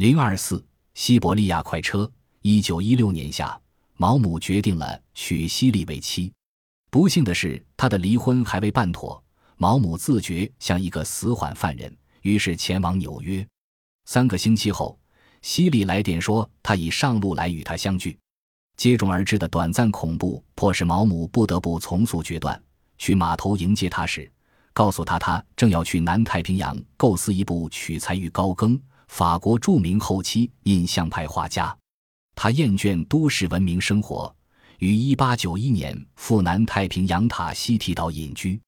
零二四西伯利亚快车。一九一六年夏，毛姆决定了娶西莉为妻。不幸的是，他的离婚还未办妥。毛姆自觉像一个死缓犯人，于是前往纽约。三个星期后，西莉来电说，他已上路来与他相聚。接踵而至的短暂恐怖迫使毛姆不得不从速决断。去码头迎接他时，告诉他他正要去南太平洋构思一部取材于高更。法国著名后期印象派画家，他厌倦都市文明生活，于1891年赴南太平洋塔西提岛隐居。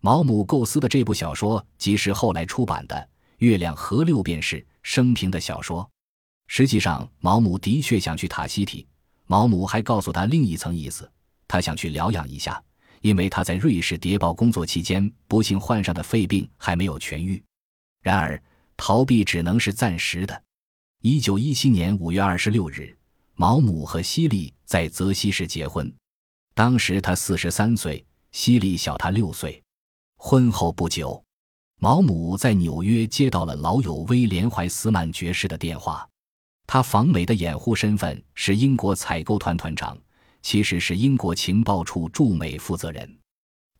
毛姆构思的这部小说，即是后来出版的《月亮河六便士》生平的小说。实际上，毛姆的确想去塔西提。毛姆还告诉他另一层意思，他想去疗养一下，因为他在瑞士谍报工作期间不幸患上的肺病还没有痊愈。然而。逃避只能是暂时的。一九一七年五月二十六日，毛姆和西利在泽西市结婚，当时他四十三岁，西利小他六岁。婚后不久，毛姆在纽约接到了老友威廉怀斯曼爵士的电话。他访美的掩护身份是英国采购团团长，其实是英国情报处驻美负责人。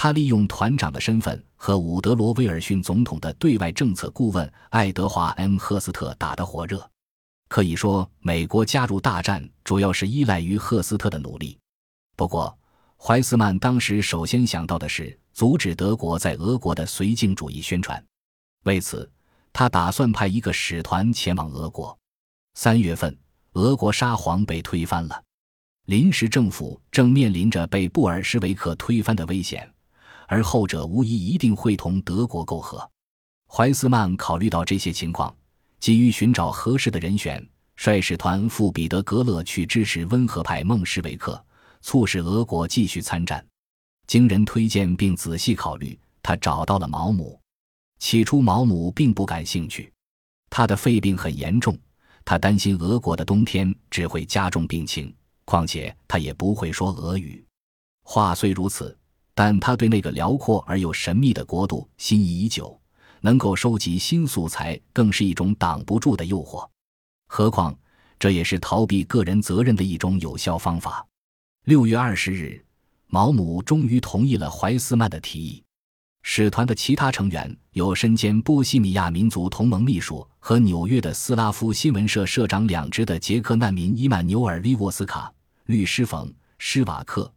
他利用团长的身份和伍德罗·威尔逊总统的对外政策顾问爱德华 ·M· 赫斯特打得火热。可以说，美国加入大战主要是依赖于赫斯特的努力。不过，怀斯曼当时首先想到的是阻止德国在俄国的绥靖主义宣传。为此，他打算派一个使团前往俄国。三月份，俄国沙皇被推翻了，临时政府正面临着被布尔什维克推翻的危险。而后者无疑一定会同德国媾和。怀斯曼考虑到这些情况，急于寻找合适的人选，率使团赴彼得格勒去支持温和派孟什维克，促使俄国继续参战。经人推荐并仔细考虑，他找到了毛姆。起初，毛姆并不感兴趣，他的肺病很严重，他担心俄国的冬天只会加重病情，况且他也不会说俄语。话虽如此。但他对那个辽阔而又神秘的国度心仪已久，能够收集新素材更是一种挡不住的诱惑。何况这也是逃避个人责任的一种有效方法。六月二十日，毛姆终于同意了怀斯曼的提议。使团的其他成员有身兼波西米亚民族同盟秘书和纽约的斯拉夫新闻社社长两职的捷克难民伊曼纽尔·利沃斯卡律师冯·施瓦克。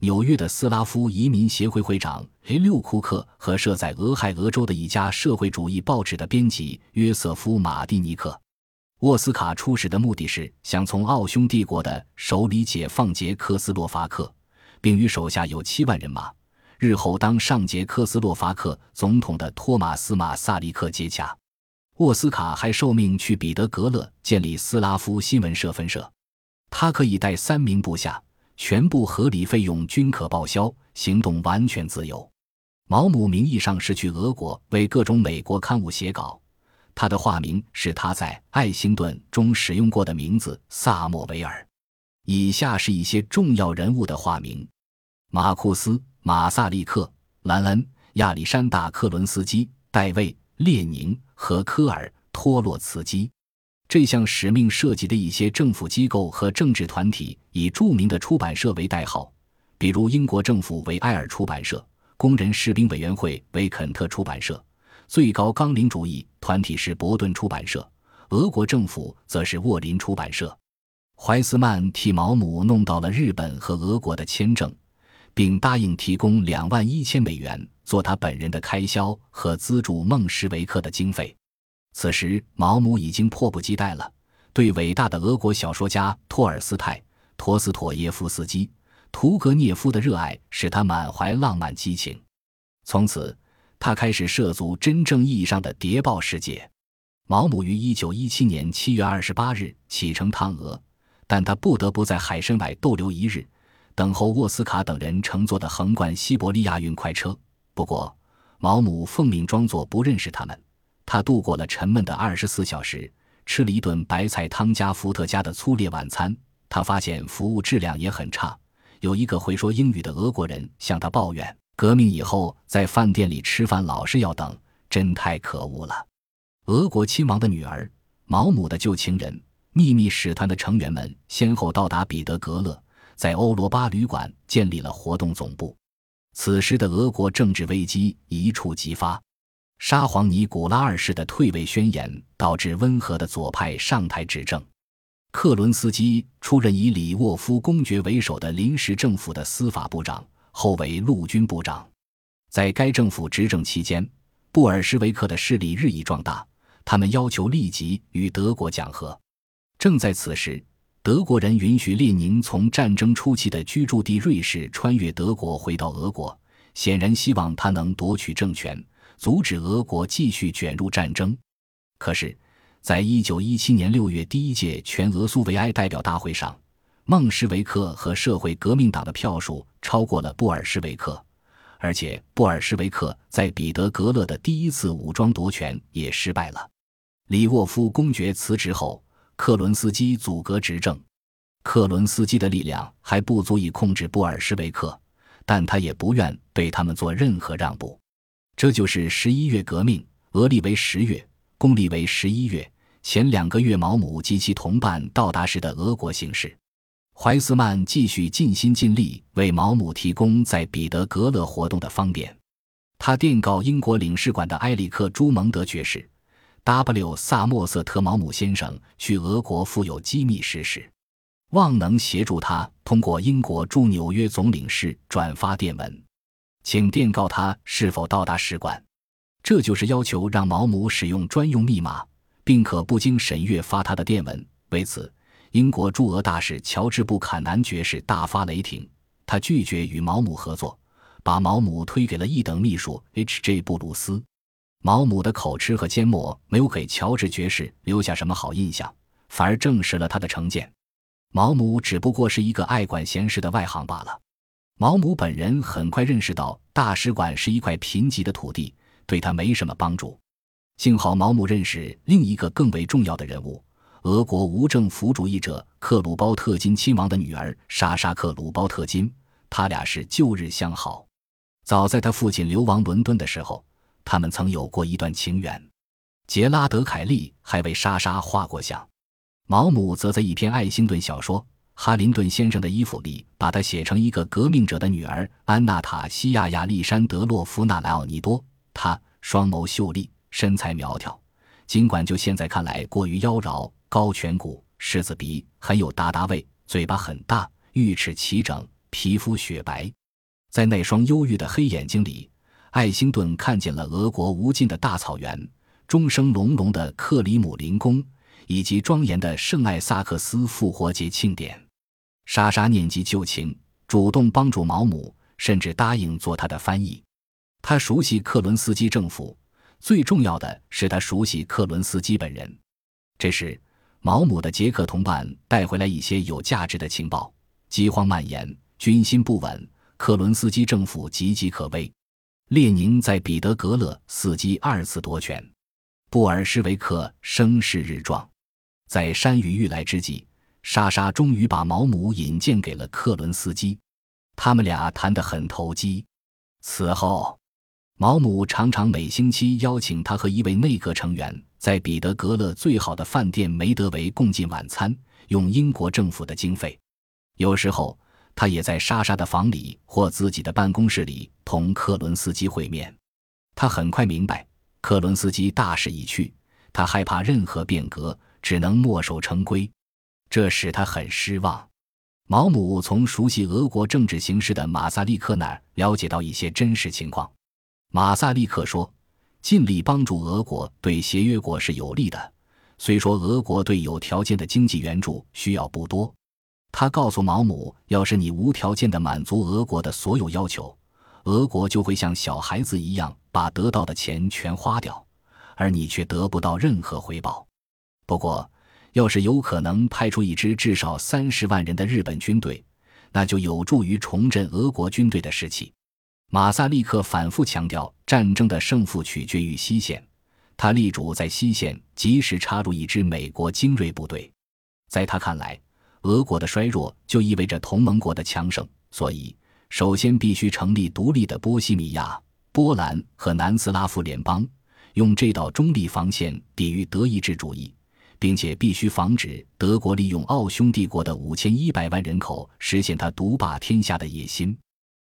纽约的斯拉夫移民协会会长雷六库克和设在俄亥俄州的一家社会主义报纸的编辑约瑟夫马蒂尼克，沃斯卡出使的目的是想从奥匈帝国的手里解放捷克斯洛伐克，并与手下有七万人马、日后当上捷克斯洛伐克总统的托马斯马萨利克接洽。沃斯卡还受命去彼得格勒建立斯拉夫新闻社分社，他可以带三名部下。全部合理费用均可报销，行动完全自由。毛姆名义上是去俄国为各种美国刊物写稿，他的化名是他在《爱星顿》中使用过的名字萨莫维尔。以下是一些重要人物的化名：马库斯·马萨利克、兰恩、亚历山大·克伦斯基、戴维·列宁和科尔·托洛茨基。这项使命涉及的一些政府机构和政治团体以著名的出版社为代号，比如英国政府为埃尔出版社，工人士兵委员会为肯特出版社，最高纲领主义团体是伯顿出版社，俄国政府则是沃林出版社。怀斯曼替毛姆弄到了日本和俄国的签证，并答应提供两万一千美元做他本人的开销和资助孟什维克的经费。此时，毛姆已经迫不及待了。对伟大的俄国小说家托尔斯泰、陀思妥耶夫斯基、屠格涅夫的热爱使他满怀浪漫激情。从此，他开始涉足真正意义上的谍报世界。毛姆于1917年7月28日启程趟俄，但他不得不在海参崴逗留一日，等候沃斯卡等人乘坐的横贯西伯利亚运快车。不过，毛姆奉命装作不认识他们。他度过了沉闷的二十四小时，吃了一顿白菜汤加伏特加的粗劣晚餐。他发现服务质量也很差。有一个会说英语的俄国人向他抱怨，革命以后在饭店里吃饭老是要等，真太可恶了。俄国亲王的女儿毛姆的旧情人、秘密使团的成员们先后到达彼得格勒，在欧罗巴旅馆建立了活动总部。此时的俄国政治危机一触即发，沙皇尼古拉二世的退位宣言导致温和的左派上台执政。克伦斯基出任以里沃夫公爵为首的临时政府的司法部长，后为陆军部长。在该政府执政期间，布尔什维克的势力日益壮大，他们要求立即与德国讲和。正在此时，德国人允许列宁从战争初期的居住地瑞士穿越德国回到俄国，显然希望他能夺取政权，阻止俄国继续卷入战争。可是。在一九一七年六月第一届全俄苏维埃代表大会上，孟什维克和社会革命党的票数超过了布尔什维克，而且布尔什维克在彼得格勒的第一次武装夺权也失败了。里沃夫公爵辞职后，克伦斯基阻隔执政。克伦斯基的力量还不足以控制布尔什维克，但他也不愿对他们做任何让步。这就是十一月革命，俄历为十月，公历为十一月。前两个月，毛姆及其同伴到达时的俄国形势，怀斯曼继续尽心尽力为毛姆提供在彼得格勒活动的方便。他电告英国领事馆的埃里克·朱蒙德爵士：“W. 萨默瑟特·毛姆先生去俄国负有机密实事，望能协助他通过英国驻纽约总领事转发电文，请电告他是否到达使馆。”这就是要求让毛姆使用专用密码。并可不经审阅发他的电文。为此，英国驻俄大使乔治·布坎南爵士大发雷霆，他拒绝与毛姆合作，把毛姆推给了一等秘书 H.J. 布鲁斯。毛姆的口吃和缄默没有给乔治爵士留下什么好印象，反而证实了他的成见。毛姆只不过是一个爱管闲事的外行罢了。毛姆本人很快认识到，大使馆是一块贫瘠的土地，对他没什么帮助。幸好毛姆认识另一个更为重要的人物——俄国无政府主义者克鲁包特金亲王的女儿莎莎克鲁包特金，他俩是旧日相好。早在他父亲流亡伦敦的时候，他们曾有过一段情缘。杰拉德·凯利还为莎莎画过像，毛姆则在一篇爱星顿小说《哈林顿先生的衣服》里，把她写成一个革命者的女儿安娜塔西亚·亚历山德洛夫娜·莱奥尼多。她双眸秀丽。身材苗条，尽管就现在看来过于妖娆，高颧骨、狮子鼻，很有达达味，嘴巴很大，玉齿齐整，皮肤雪白，在那双忧郁的黑眼睛里，艾辛顿看见了俄国无尽的大草原，钟声隆隆的克里姆林宫，以及庄严的圣艾萨克斯复活节庆典。莎莎念及旧情，主动帮助毛姆，甚至答应做他的翻译。他熟悉克伦斯基政府。最重要的是，他熟悉克伦斯基本人。这时，毛姆的捷克同伴带回来一些有价值的情报：饥荒蔓延，军心不稳，克伦斯基政府岌岌可危。列宁在彼得格勒伺机二次夺权，布尔什维克声势日壮。在山雨欲来之际，莎莎终于把毛姆引荐给了克伦斯基，他们俩谈得很投机。此后。毛姆常常每星期邀请他和一位内阁成员在彼得格勒最好的饭店梅德维共进晚餐，用英国政府的经费。有时候，他也在莎莎的房里或自己的办公室里同克伦斯基会面。他很快明白，克伦斯基大势已去，他害怕任何变革，只能墨守成规，这使他很失望。毛姆从熟悉俄国政治形势的马萨利克那儿了解到一些真实情况。马萨利克说：“尽力帮助俄国对协约国是有利的，虽说俄国对有条件的经济援助需要不多。”他告诉毛姆：“要是你无条件的满足俄国的所有要求，俄国就会像小孩子一样把得到的钱全花掉，而你却得不到任何回报。不过，要是有可能派出一支至少三十万人的日本军队，那就有助于重振俄国军队的士气。”马萨利克反复强调，战争的胜负取决于西线。他力主在西线及时插入一支美国精锐部队。在他看来，俄国的衰弱就意味着同盟国的强盛，所以首先必须成立独立的波西米亚、波兰和南斯拉夫联邦，用这道中立防线抵御德意志主义，并且必须防止德国利用奥匈帝国的五千一百万人口实现他独霸天下的野心。